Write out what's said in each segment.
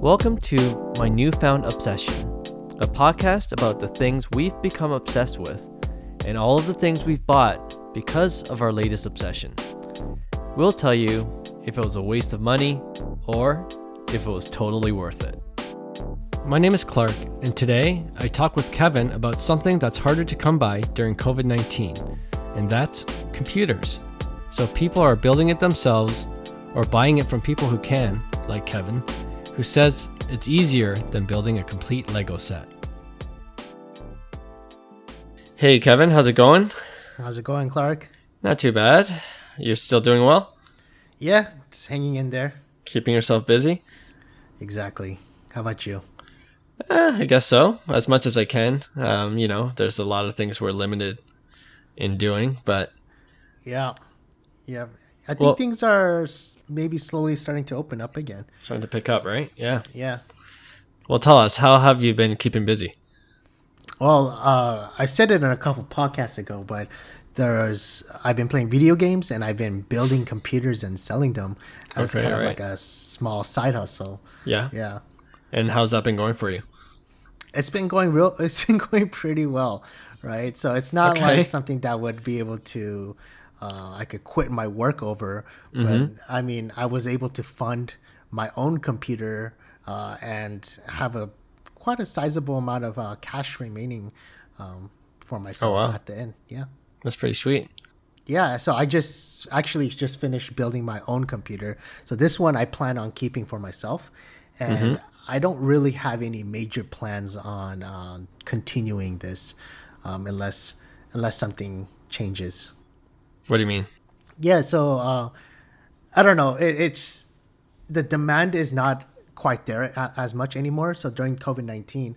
Welcome to My Newfound Obsession, a podcast about the things we've become obsessed with and all of the things we've bought because of our latest obsession. We'll tell you if it was a waste of money or if it was totally worth it. My name is Clark, and today I talk with Kevin about something that's harder to come by during COVID 19, and that's computers. So people are building it themselves or buying it from people who can, like Kevin, who says it's easier than building a complete Lego set. Hey Kevin, how's it going? How's it going, Clark? Not too bad. You're still doing well? Yeah, it's hanging in there. Keeping yourself busy? Exactly. How about you? Eh, I guess so. As much as I can. Um, you know, there's a lot of things we're limited in doing, but Yeah. Yeah. I think Well- things are maybe slowly starting to open up again. starting to pick up, right? Yeah. Yeah. Well, tell us, how have you been keeping busy? Well, uh, I said it in a couple podcasts ago, but there's I've been playing video games and I've been building computers and selling them as Okay, kind of alright. like a small side hustle. Yeah. Yeah. And how's that been going for you? it's been going real it's been going pretty well right so it's not Okay. like something that would be able to uh, i could quit my work over but i mean i was able to fund my own computer uh, and have a quite a sizable amount of uh, cash remaining um, for myself wow. at the end. Yeah. That's pretty sweet. yeah so i just actually just finished building my own computer. So this one i plan on keeping for myself and i don't really have any major plans on uh, continuing this um, unless unless something changes What do you mean? yeah so uh, i don't know. It, it's the demand is not quite there as much anymore. So during covid-19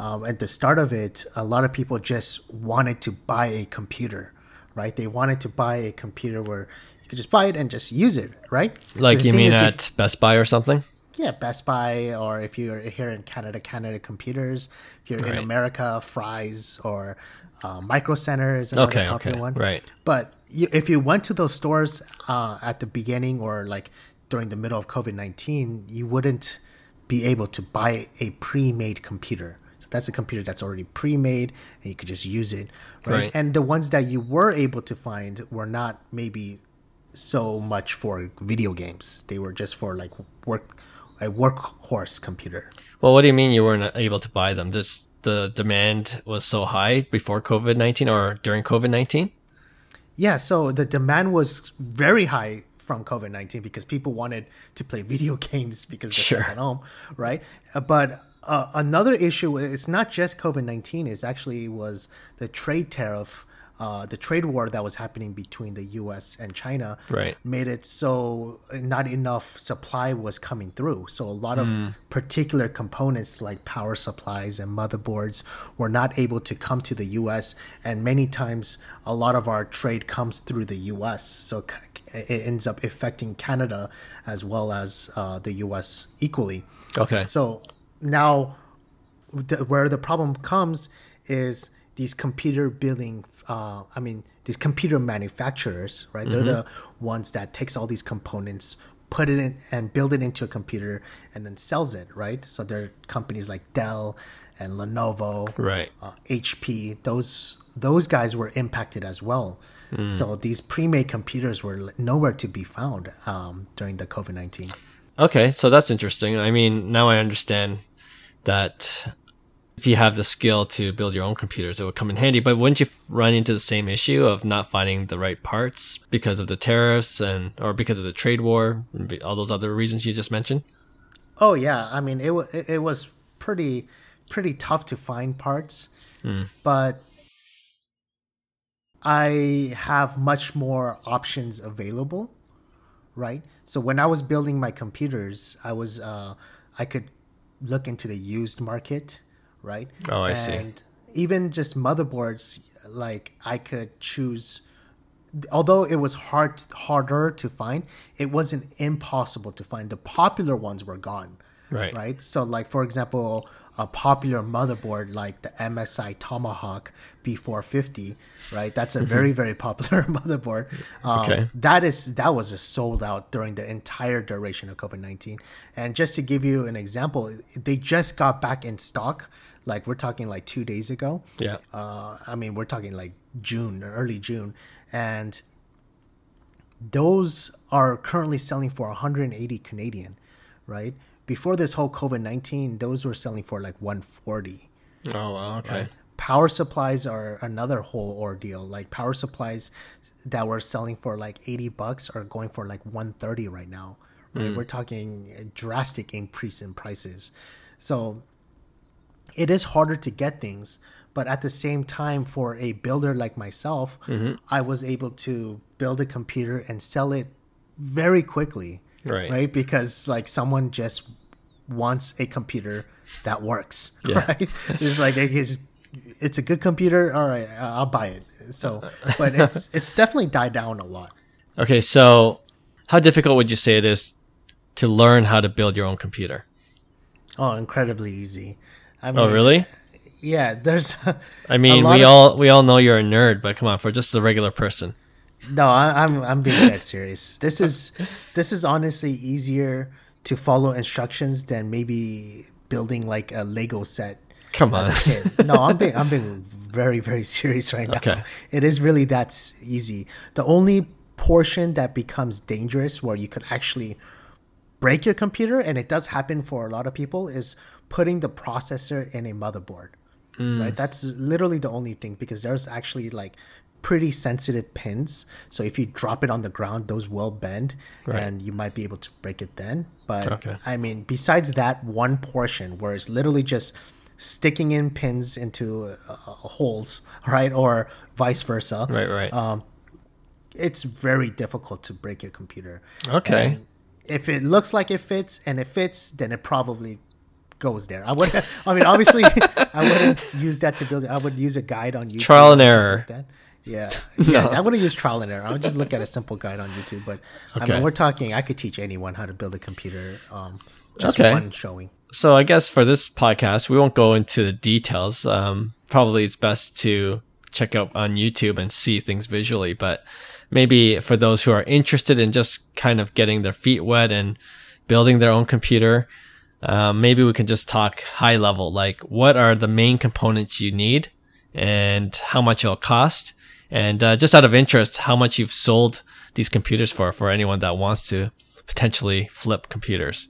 um, at the start of it a lot of people just wanted to buy a computer right? They wanted to buy a computer where you could just buy it and just use it right? Like The you mean is if- at Best Buy or something? Yeah, Best Buy, or if you're here in Canada, Canada Computers. If you're in America, Fry's or uh, Micro Center is another Okay, popular okay, one. right. But you, if you went to those stores uh, at the beginning or like during the middle of COVID nineteen, you wouldn't be able to buy a pre-made computer. So that's a computer that's already pre-made, and you could just use it, right? Right. And the ones that you were able to find were not maybe so much for video games. They were just for like work a workhorse computer. Well, what do you mean you weren't able to buy them? This the demand was so high before COVID nineteen or during COVID nineteen? Yeah, so the demand was very high from COVID nineteen because people wanted to play video games because they're Sure. at home, right? Uh, But uh, another issue, it's not just COVID nineteen. It's actually was the trade tariff, uh, the trade war that was happening between the U.S. and China. Right. Made it so not enough supply was coming through. So a lot of particular components like power supplies and motherboards were not able to come to the U.S. And many times, a lot of our trade comes through the U.S. So it ends up affecting Canada as well as uh, the U.S. equally. Okay. So now, the, where the problem comes is these computer building. Uh, I mean, these computer manufacturers, right? They're the ones that takes all these components, put it in, and build it into a computer, and then sells it, right? So there are companies like Dell and Lenovo, Right. uh, HP. Those those guys were impacted as well. So these pre-made computers were nowhere to be found um, during the COVID nineteen. Okay, so that's interesting. I mean, now I understand that if you have the skill to build your own computers, it would come in handy. But wouldn't you run into the same issue of not finding the right parts because of the tariffs and or because of the trade war and all those other reasons you just mentioned? Oh yeah, I mean it wa- it, it was pretty pretty tough to find parts, but I have much more options available, right? So when I was building my computers, I was uh, I could look into the used market, right? Oh, I see. And even just motherboards, like I could choose although it was hard harder to find, it wasn't impossible to find. The popular ones were gone, Right. Right. So, like for example, a popular motherboard like the MSI Tomahawk B450, right? That's a very very popular motherboard. Um, Okay. That is that was a sold out during the entire duration of COVID nineteen. And just to give you an example, they just got back in stock. Like we're talking like two days ago. Yeah. Uh, I mean, we're talking like June, early June, and those are currently selling for 180 Canadian, right? Before this whole COVID 19, those were selling for like 140. Oh, wow, okay. Power supplies are another whole ordeal. Like power supplies that were selling for like 80 bucks are going for like 130 right now. Right? Hmm. We're talking a drastic increase in prices. So it is harder to get things, but at the same time, for a builder like myself, mm-hmm. I was able to build a computer and sell it very quickly. Right. Right. Because like someone just wants a computer that works. Yeah. Right. It's like it's it's a good computer. All right, I'll buy it. So, but it's it's definitely died down a lot. Okay, so how difficult would you say it is to learn how to build your own computer? Oh, incredibly easy. I oh, mean, Oh, really? Yeah. There's. I mean, we of- all we all know you're a nerd, but come on, for just the regular person. No, I, I'm I'm being dead serious. This is this is honestly easier to follow instructions than maybe building like a Lego set Come as on. a kid. No, I'm being I'm being very very serious right now. Okay. It is really that easy. The only portion that becomes dangerous where you could actually break your computer and it does happen for a lot of people is putting the processor in a motherboard. Mm. Right? That's literally the only thing because there's actually like pretty sensitive pins. So if you drop it on the ground, those will bend and you might be able to break it then. But Okay. I mean, besides that one portion where it's literally just sticking in pins into uh, uh, holes, right? Or vice versa. Right, right. Um, it's very difficult to break your computer. Okay. And if it looks like it fits and it fits, then it probably goes there. I would. I mean, obviously, I wouldn't use that to build it. I would use a guide on YouTube. Trial and error. Like that. Yeah, yeah. No. I wouldn't use trial and error. I would just look at a simple guide on YouTube. But I mean, we're talking. I could teach anyone how to build a computer. Um, just Okay. one showing. so I guess for this podcast, we won't go into the details. Um, probably it's best to check out on YouTube and see things visually. But maybe for those who are interested in just kind of getting their feet wet and building their own computer, um, maybe we can just talk high level, like what are the main components you need and how much it'll cost. And uh, just out of interest, how much you've sold these computers for, for anyone that wants to potentially flip computers.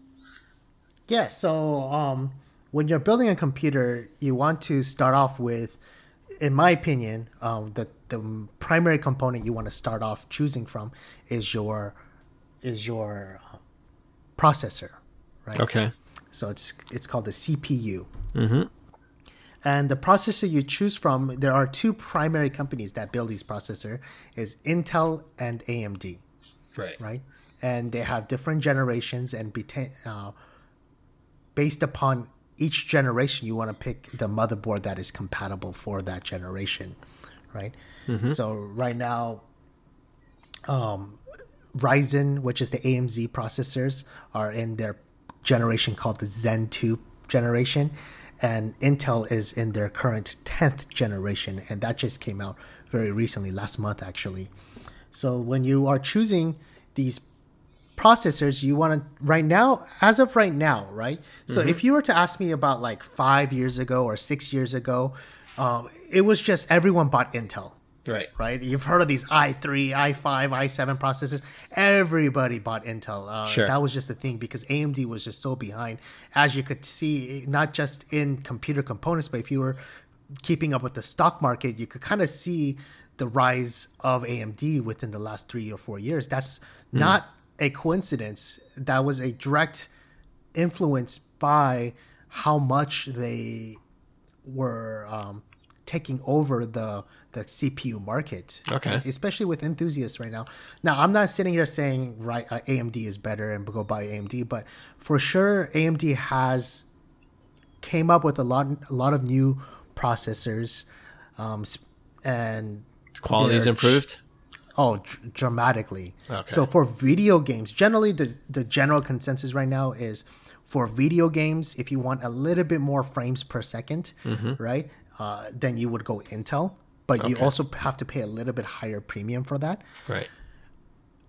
Yeah, so um, when you're building a computer, you want to start off with, in my opinion, um, the the primary component you want to start off choosing from is your is your uh, processor, right? Okay. So it's it's called the CPU. Mm-hmm. And the processor you choose from, there are two primary companies that build these processor, is Intel and AMD Right. right? And they have different generations, and beta- uh, based upon each generation, you want to pick the motherboard that is compatible for that generation, right? So right now, um, Ryzen, which is the AMD processors, are in their generation called the Zen 2 generation, and Intel is in their current 10th generation, and that just came out very recently, last month actually. So when you are choosing these processors, you want to right now, as of right now, right? So if you were to ask me about like five years ago or six years ago, um, it was just everyone bought Intel Right. right? You've heard of these i3, i5, i7 processors. Everybody bought Intel. Uh, Sure. That was just the thing because AMD was just so behind, as you could see, not just in computer components, but if you were keeping up with the stock market, you could kind of see the rise of AMD within the last three or four years. That's not a coincidence. That was a direct influence by how much they were um, taking over the the CPU market. Okay. Especially with enthusiasts right now. Now, I'm not sitting here saying right uh, AMD is better and go buy AMD, but for sure AMD has came up with a lot a lot of new processors, um, and Quality's improved. Oh, dr- dramatically. Okay. So for video games, generally the the general consensus right now is for video games, if you want a little bit more frames per 2nd right, uh, then you would go Intel. But you also have to pay a little bit higher premium for that. Right.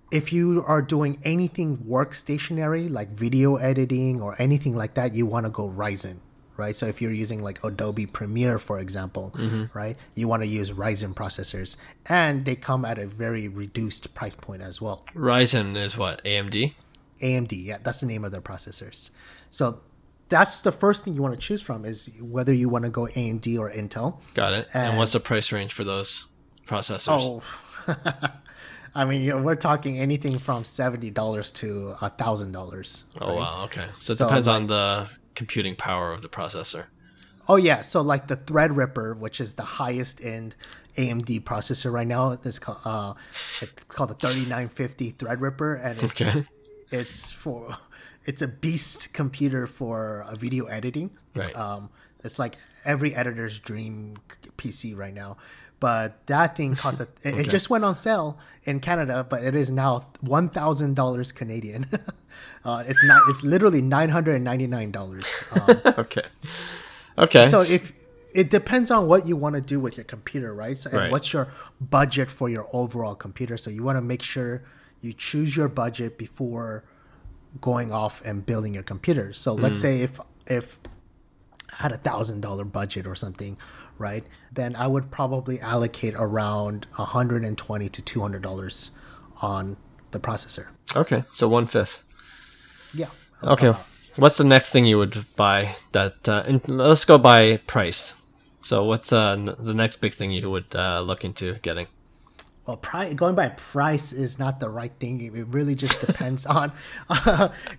If you are doing anything workstationary like video editing or anything like that, you want to go Ryzen, right? So if you're using like Adobe Premiere, for example, right, you want to use Ryzen processors, and they come at a very reduced price point as well. Ryzen is what AMD. AMD, yeah, that's the name of their processors. So that's the first thing you want to choose from is whether you want to go AMD or Intel. Got it. And, And- what's the price range for those processors? Oh, I mean, you know, we're talking anything from seventy dollars to a thousand dollars. Oh, wow. Okay. So it So, depends like- on the computing power of the processor. Oh yeah, so like the Threadripper, which is the highest end AMD processor right now, it's called uh, it's called the thirty nine fifty Threadripper, and it's Okay. it's for it's a beast computer for uh, video editing. Right. Um, it's like every editor's dream PC right now. But that thing costs a, it, it just went on sale in Canada, but it is now one thousand dollars Canadian. uh, it's not. It's literally nine hundred and ninety nine dollars. Um, okay. Okay. so if it depends on what you want to do with your computer, right? So, and Right. what's your budget for your overall computer? So you want to make sure you choose your budget before going off and building your computer. So let's say if if I had a thousand dollar budget or something, right? Then I would probably allocate around hundred and twenty to two hundred dollars on the processor. okay. So one fifth. Yeah. Okay. What's the next thing you would buy that uh, let's go by price. So what's uh, the next big thing you would uh, look into getting? Well, pri- going by price is not the right thing. It, really just depends on.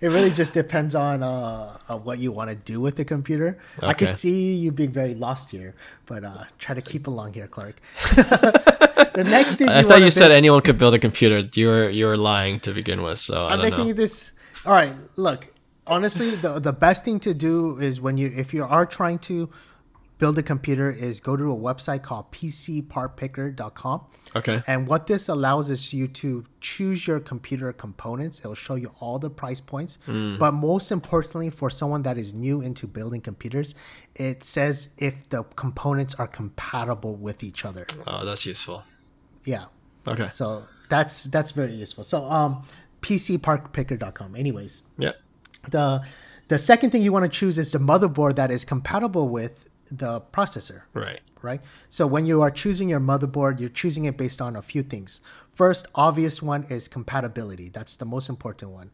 it really just depends on uh, uh, what you want to do with the computer. I could see you being very lost here, but uh, try to keep along here, Clark. the next thing I you thought you said anyone could build a computer. You were you were lying to begin with, so I I'm don't making know. this. All right, look. Honestly, the the best thing to do is when you if you are trying to build a computer is go to a website called pcpartpicker.com. Okay. And what this allows is you to choose your computer components. It'll show you all the price points. But most importantly, for someone that is new into building computers, it says if the components are compatible with each other. Oh, that's useful. Yeah. Okay. So that's that's very useful. So um pcpartpicker.com. Anyways, Yeah. the the second thing you want to choose is the motherboard that is compatible with the processor Right. Right? So when you are choosing your motherboard, you're choosing it based on a few things. First, obvious one is compatibility. That's the most important one.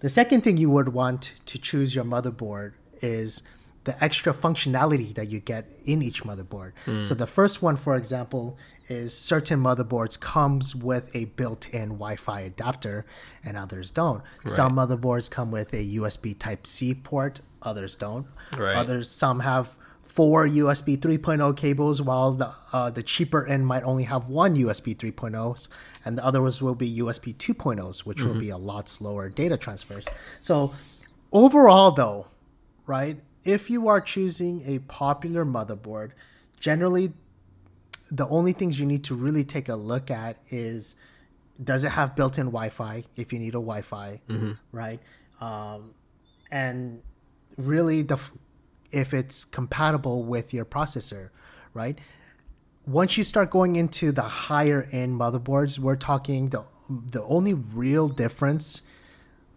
The second thing you would want to choose your motherboard is the extra functionality that you get in each motherboard. Hmm. So the first one, for example, is certain motherboards comes with a built-in Wi-Fi adapter and others don't. Some motherboards come with a USB Type C port, others don't. Right. Others some have four USB 3.0 cables, while the uh, the cheaper end might only have one USB 3.0s, and the other ones will be USB 2.0s, which will be a lot slower data transfers. So overall, though, right, if you are choosing a popular motherboard, generally the only things you need to really take a look at is does it have built-in Wi-Fi if you need a Wi-Fi, right? Um, and really the if it's compatible with your processor, right? Once you start going into the higher end motherboards, we're talking the the only real difference,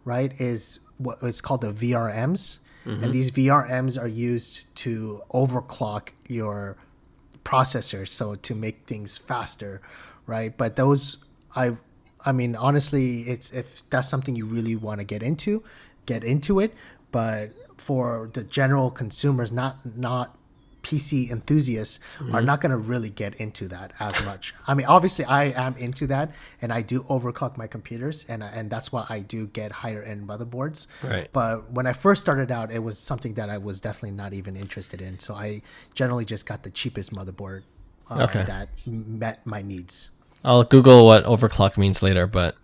right, is what it's called the VRMs, and mm-hmm. these VRMs are used to overclock your processor, so to make things faster, right? But those I I mean honestly, it's if that's something you really want to get into, get into it, but for the general consumers, not not PC enthusiasts are not going to really get into that as much. I mean, obviously, I am into that, and I do overclock my computers, and and that's why I do get higher end motherboards. Right. But when I first started out, it was something that I was definitely not even interested in. So I generally just got the cheapest motherboard uh, Okay. that met my needs. I'll Google what overclock means later, but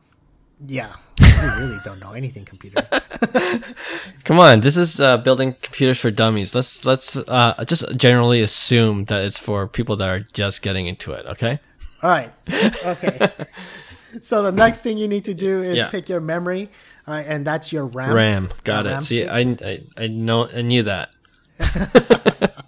Yeah, I really don't know anything computer. come on, this is uh, building computers for dummies. Let's let's uh, just generally assume that it's for people that are just getting into it. Okay. All right. Okay. so the next thing you need to do is Yeah. pick your memory, right, and that's your RAM. RAM. Got Uh, it. RAM See, I. I I know I knew that.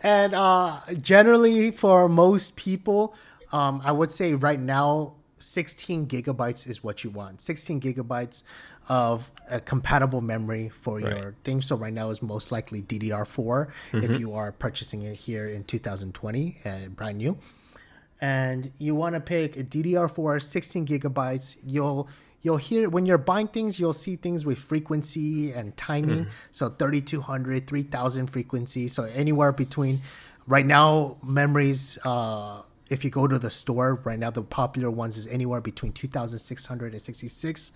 And uh, generally, for most people, um, I would say right now, 16 gigabytes is what you want. 16 gigabytes of a compatible memory for your thing. So right now is most likely DDR4 if you are purchasing it here in 2020 and brand new. And you want to pick a DDR4 16 gigabytes. You'll you'll hear when you're buying things, you'll see things with frequency and timing. So 3200, 3000 frequency. So anywhere between right now memories uh if you go to the store right now the popular ones is anywhere between 2666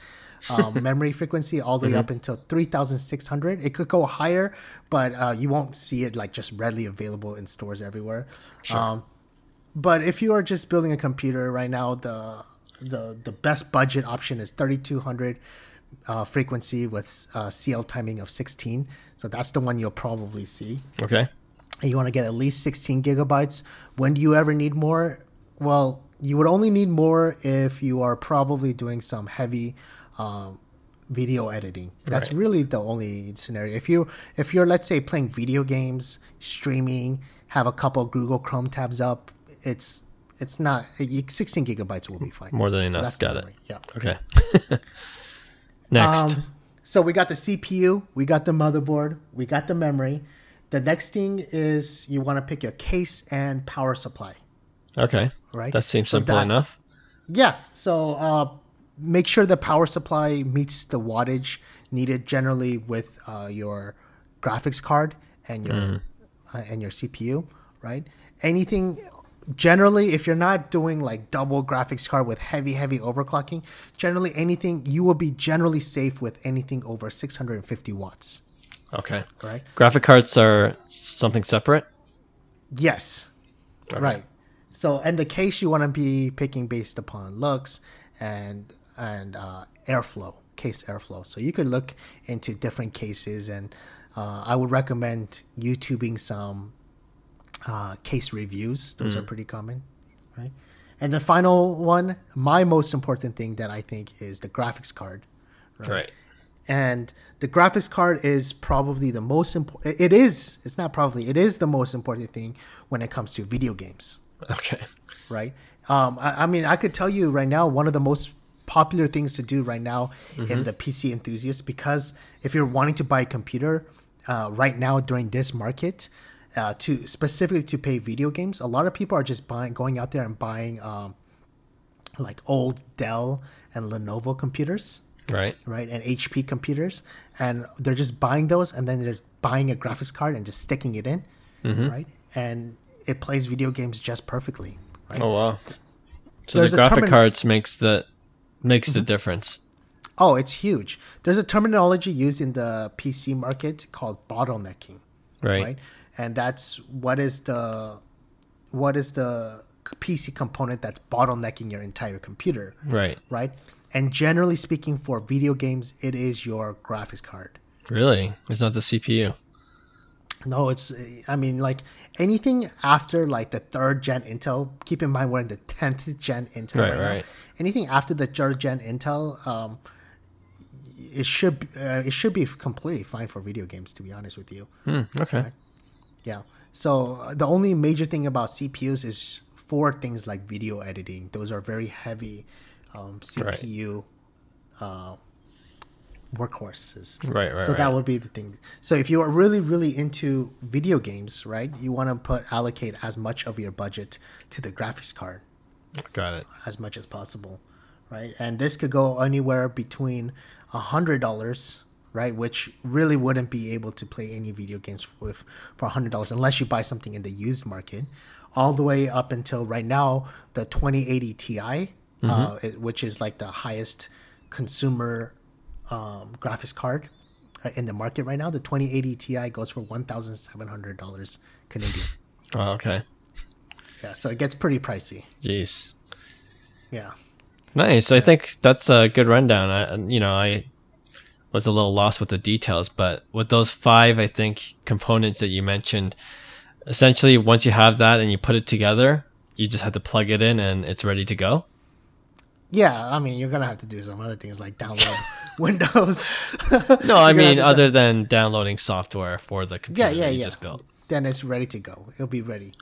um, memory frequency all the way up until 3600 it could go higher but uh, you won't see it like just readily available in stores everywhere um, but if you are just building a computer right now, the the the best budget option is 3200 uh, frequency with uh, CL timing of 16. So that's the one you'll probably see. Okay. And you want to get at least 16 gigabytes. When do you ever need more? Well, you would only need more if you are probably doing some heavy um, video editing. That's Right. really the only scenario. If you if you're let's say playing video games, streaming, have a couple Google Chrome tabs up, it's it's not 16 gigabytes will be fine. More than enough. that's the Got it. memory, Yeah. Okay. Next. Um, so we got the CPU, we got the motherboard, we got the memory. The next thing is you want to pick your case and power supply. okay. right. That seems So simple that- enough. Yeah. So uh, make sure the power supply meets the wattage needed generally with uh, your graphics card and your Mm-hmm. uh, and your CPU, right? Anything generally if you're not doing like double graphics card with heavy heavy overclocking, generally anything you will be generally safe with anything over 650 watts, Okay. right? Graphic cards are something separate. Yes. Right. So, and the case you want to be picking based upon looks and and uh, airflow, case airflow. So you could look into different cases, and uh, I would recommend YouTubing some uh, case reviews. Those are pretty common, right? And the final one, my most important thing that I think is the graphics card Right. And the graphics card is probably the most important it is it's not probably it is the most important thing when it comes to video games. Okay. right? Um, I, I mean i could tell you right now one of the most popular things to do right now in the pc enthusiast because if you're wanting to buy a computer uh, right now during this market uh, to specifically to pay video games a lot of people are just buying going out there and buying um, like old dell and lenovo computers Right. right? And HP computers, and they're just buying those, and then they're buying a graphics card and just sticking it in, Mm-hmm. right? And it plays video games just perfectly, right? Oh wow. So There's the graphic termin- cards makes the makes the difference. Oh, it's huge. There's a terminology used in the PC market called bottlenecking, Right. right? And that's what is the what is the PC component that's bottlenecking your entire computer, Right. right? And generally speaking, for video games, it is your graphics card. Really? It's not the CPU. No, it's. I mean, like anything after like the third gen Intel. Keep in mind we're in the tenth gen Intel Right, right, now. right. Anything after the third gen Intel, um, it should uh, it should be completely fine for video games. To be honest with you, Hmm, okay. yeah. So uh, the only major thing about CPUs is for things like video editing. Those are very heavy um, CPU uh, workhorses. Right, right, So right. that would be the thing. So if you are really, really into video games, right, you want to put allocate as much of your budget to the graphics card Got it. as much as possible, right? And this could go anywhere between a hundred dollars, right, which really wouldn't be able to play any video games with for a hundred dollars unless you buy something in the used market, all the way up until right now the 2080 Ti, uh, it- which is like the highest consumer um, graphics card uh, in the market right now. The 2080 Ti goes for one thousand seven hundred dollars Canadian. Oh, okay. Yeah, so it gets pretty pricey. Jeez. Yeah. Nice. I think that's a good rundown. I, you know, I was a little lost with the details, but with those five, I think components that you mentioned, essentially, once you have that and you put it together, you just have to plug it in and it's ready to go. Yeah, I mean, you're gonna have to do some other things like download Windows. No, I mean other than downloading software for the computer yeah, yeah, you yeah. just built. then it's ready to go. It'll be ready.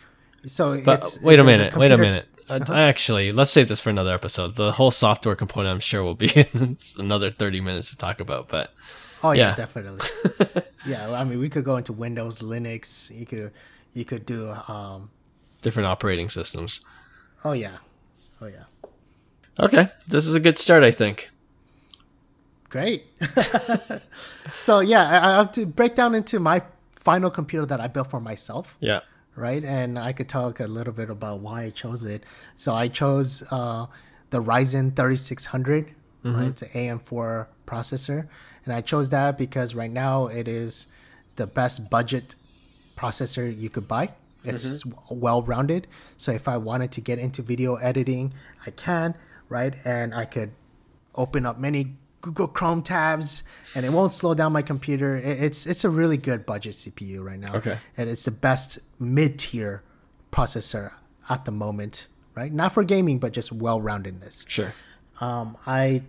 So But it's, wait a minute, wait a minute. Uh, Actually, let's save this for another episode. The whole software component, I'm sure, will be another 30 minutes to talk about. But Oh yeah, Yeah. definitely. yeah, I mean, we could go into Windows, Linux. You could, you could do. Um, different operating systems. oh yeah, oh yeah, Okay, this is a good start, I think. great. so yeah, I, I have to break down into my final computer that I built for myself. Yeah. right? And I could talk a little bit about why I chose it. So I chose uh, the Ryzen 3600, right? It's an AM4 processor, and I chose that because right now it is the best budget processor you could buy. It's well rounded. So if I wanted to get into video editing, I can, right? And I could open up many Google Chrome tabs, and it won't slow down my computer. It's it's a really good budget CPU right now, Okay. and it's the best mid tier processor at the moment, right? Not for gaming, but just well roundedness. Sure. Um, I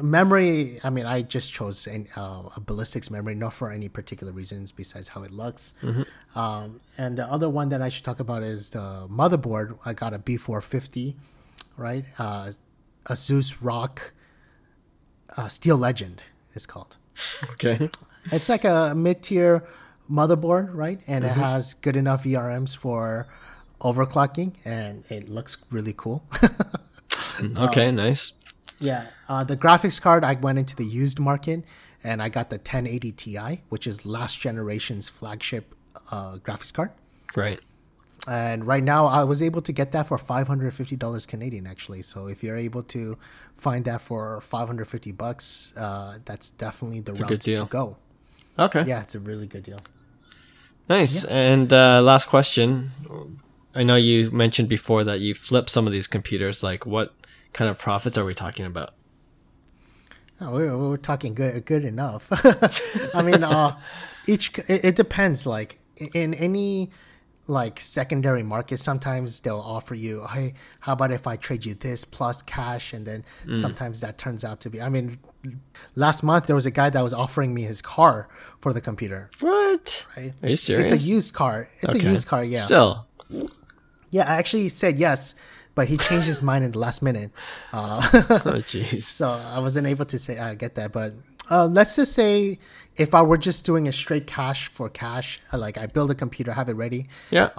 memory. I mean, I just chose an, uh, a Ballistix memory, not for any particular reasons besides how it looks. Um, and the other one that I should talk about is the motherboard. I got a B450, right? Uh, Asus Rock uh, Steel Legend is called. Okay. It's like a mid-tier motherboard, right? And it has good enough VRMs for overclocking, and it looks really cool. Okay, nice. Yeah, uh, the graphics card I went into the used market and I got the 1080 Ti, which is last generation's flagship uh, graphics card. Right. And right now I was able to get that for $550 Canadian actually. So if you're able to find that for 550 bucks, uh, that's definitely the a route to go. Okay. Yeah, it's a really good deal. Nice. And uh, last question. I know you mentioned before that you flip some of these computers. Like, what kind of profits are we talking about? Oh, we're, we're talking good good enough. I mean, uh, each it, it depends. Like in any like secondary market, sometimes they'll offer you, hey, how about if I trade you this plus cash, and then mm. sometimes that turns out to be. I mean, last month there was a guy that was offering me his car for the computer. What? Right? Are you serious? It's a used car. It's Okay. a used car. Yeah. Still. Yeah. I actually said yes, but he changed his mind in the last minute. Uh, Oh, jeez. so I wasn't able to say uh, get that. But uh, let's just say if I were just doing a straight cash for cash, uh, like I build a computer, have it ready, Yeah.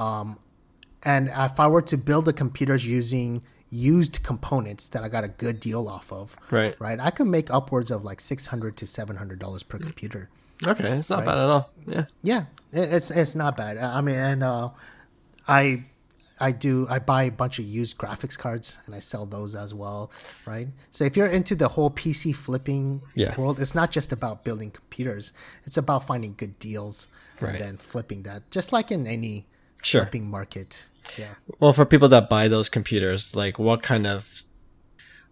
and if I were to build the computers using used components that I got a good deal off of, right. right, I could make upwards of like six hundred to seven hundred dollars per computer. Okay. It's not bad at all. Yeah. Yeah, it's it's not bad. I mean, and uh, I I do I buy a bunch of used graphics cards and I sell those as well, right? So if you're into the whole PC flipping Yeah. world, it's not just about building computers; it's about finding good deals Right. and then flipping that, just like in any Sure. flipping market. Yeah. Well, for people that buy those computers, like what kind of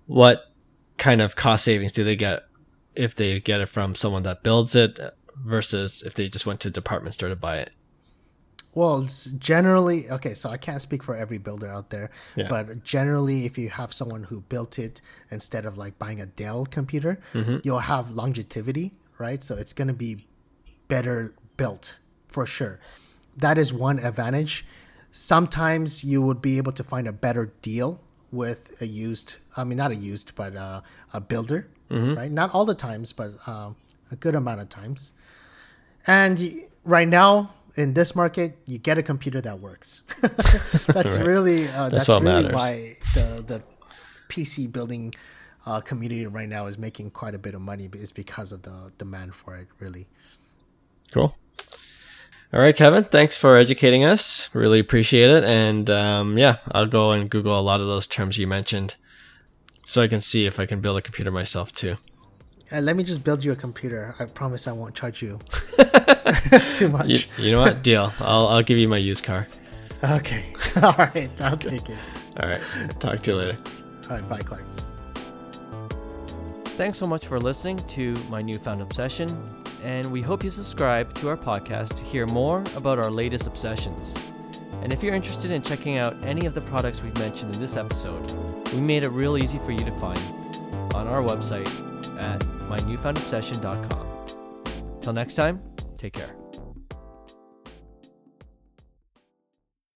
what kind of cost savings do they get if they get it from someone that builds it versus if they just went to a department store to buy it? Well, it's generally, okay, so I can't speak for every builder out there, Yeah. but generally, if you have someone who built it instead of like buying a Dell computer, you'll have longevity, right? So it's going to be better built for sure. That is one advantage. Sometimes you would be able to find a better deal with a used, I mean, not a used, but uh, a builder, right? Not all the times, but um, a good amount of times. And right now in this market, you get a computer that works. that's Right. really uh, that's, what really matters. why the the PC building uh, community right now is making quite a bit of money. Is because of the demand for it. Really. Cool. All right, Kevin. Thanks for educating us. Really appreciate it. And um, yeah, I'll go and Google a lot of those terms you mentioned, so I can see if I can build a computer myself too. Uh, let me just build you a computer. I promise I won't charge you too much. You, you know what? Deal. I'll I'll give you my used car. Okay. All right. I'll take it. All right. Talk to you later. All right. Bye, Clark. Thanks so much for listening to my newfound obsession, and we hope you subscribe to our podcast to hear more about our latest obsessions. And if you're interested in checking out any of the products we've mentioned in this episode, we made it real easy for you to find on our website at mynewfoundobsession.com. Till next time, take care.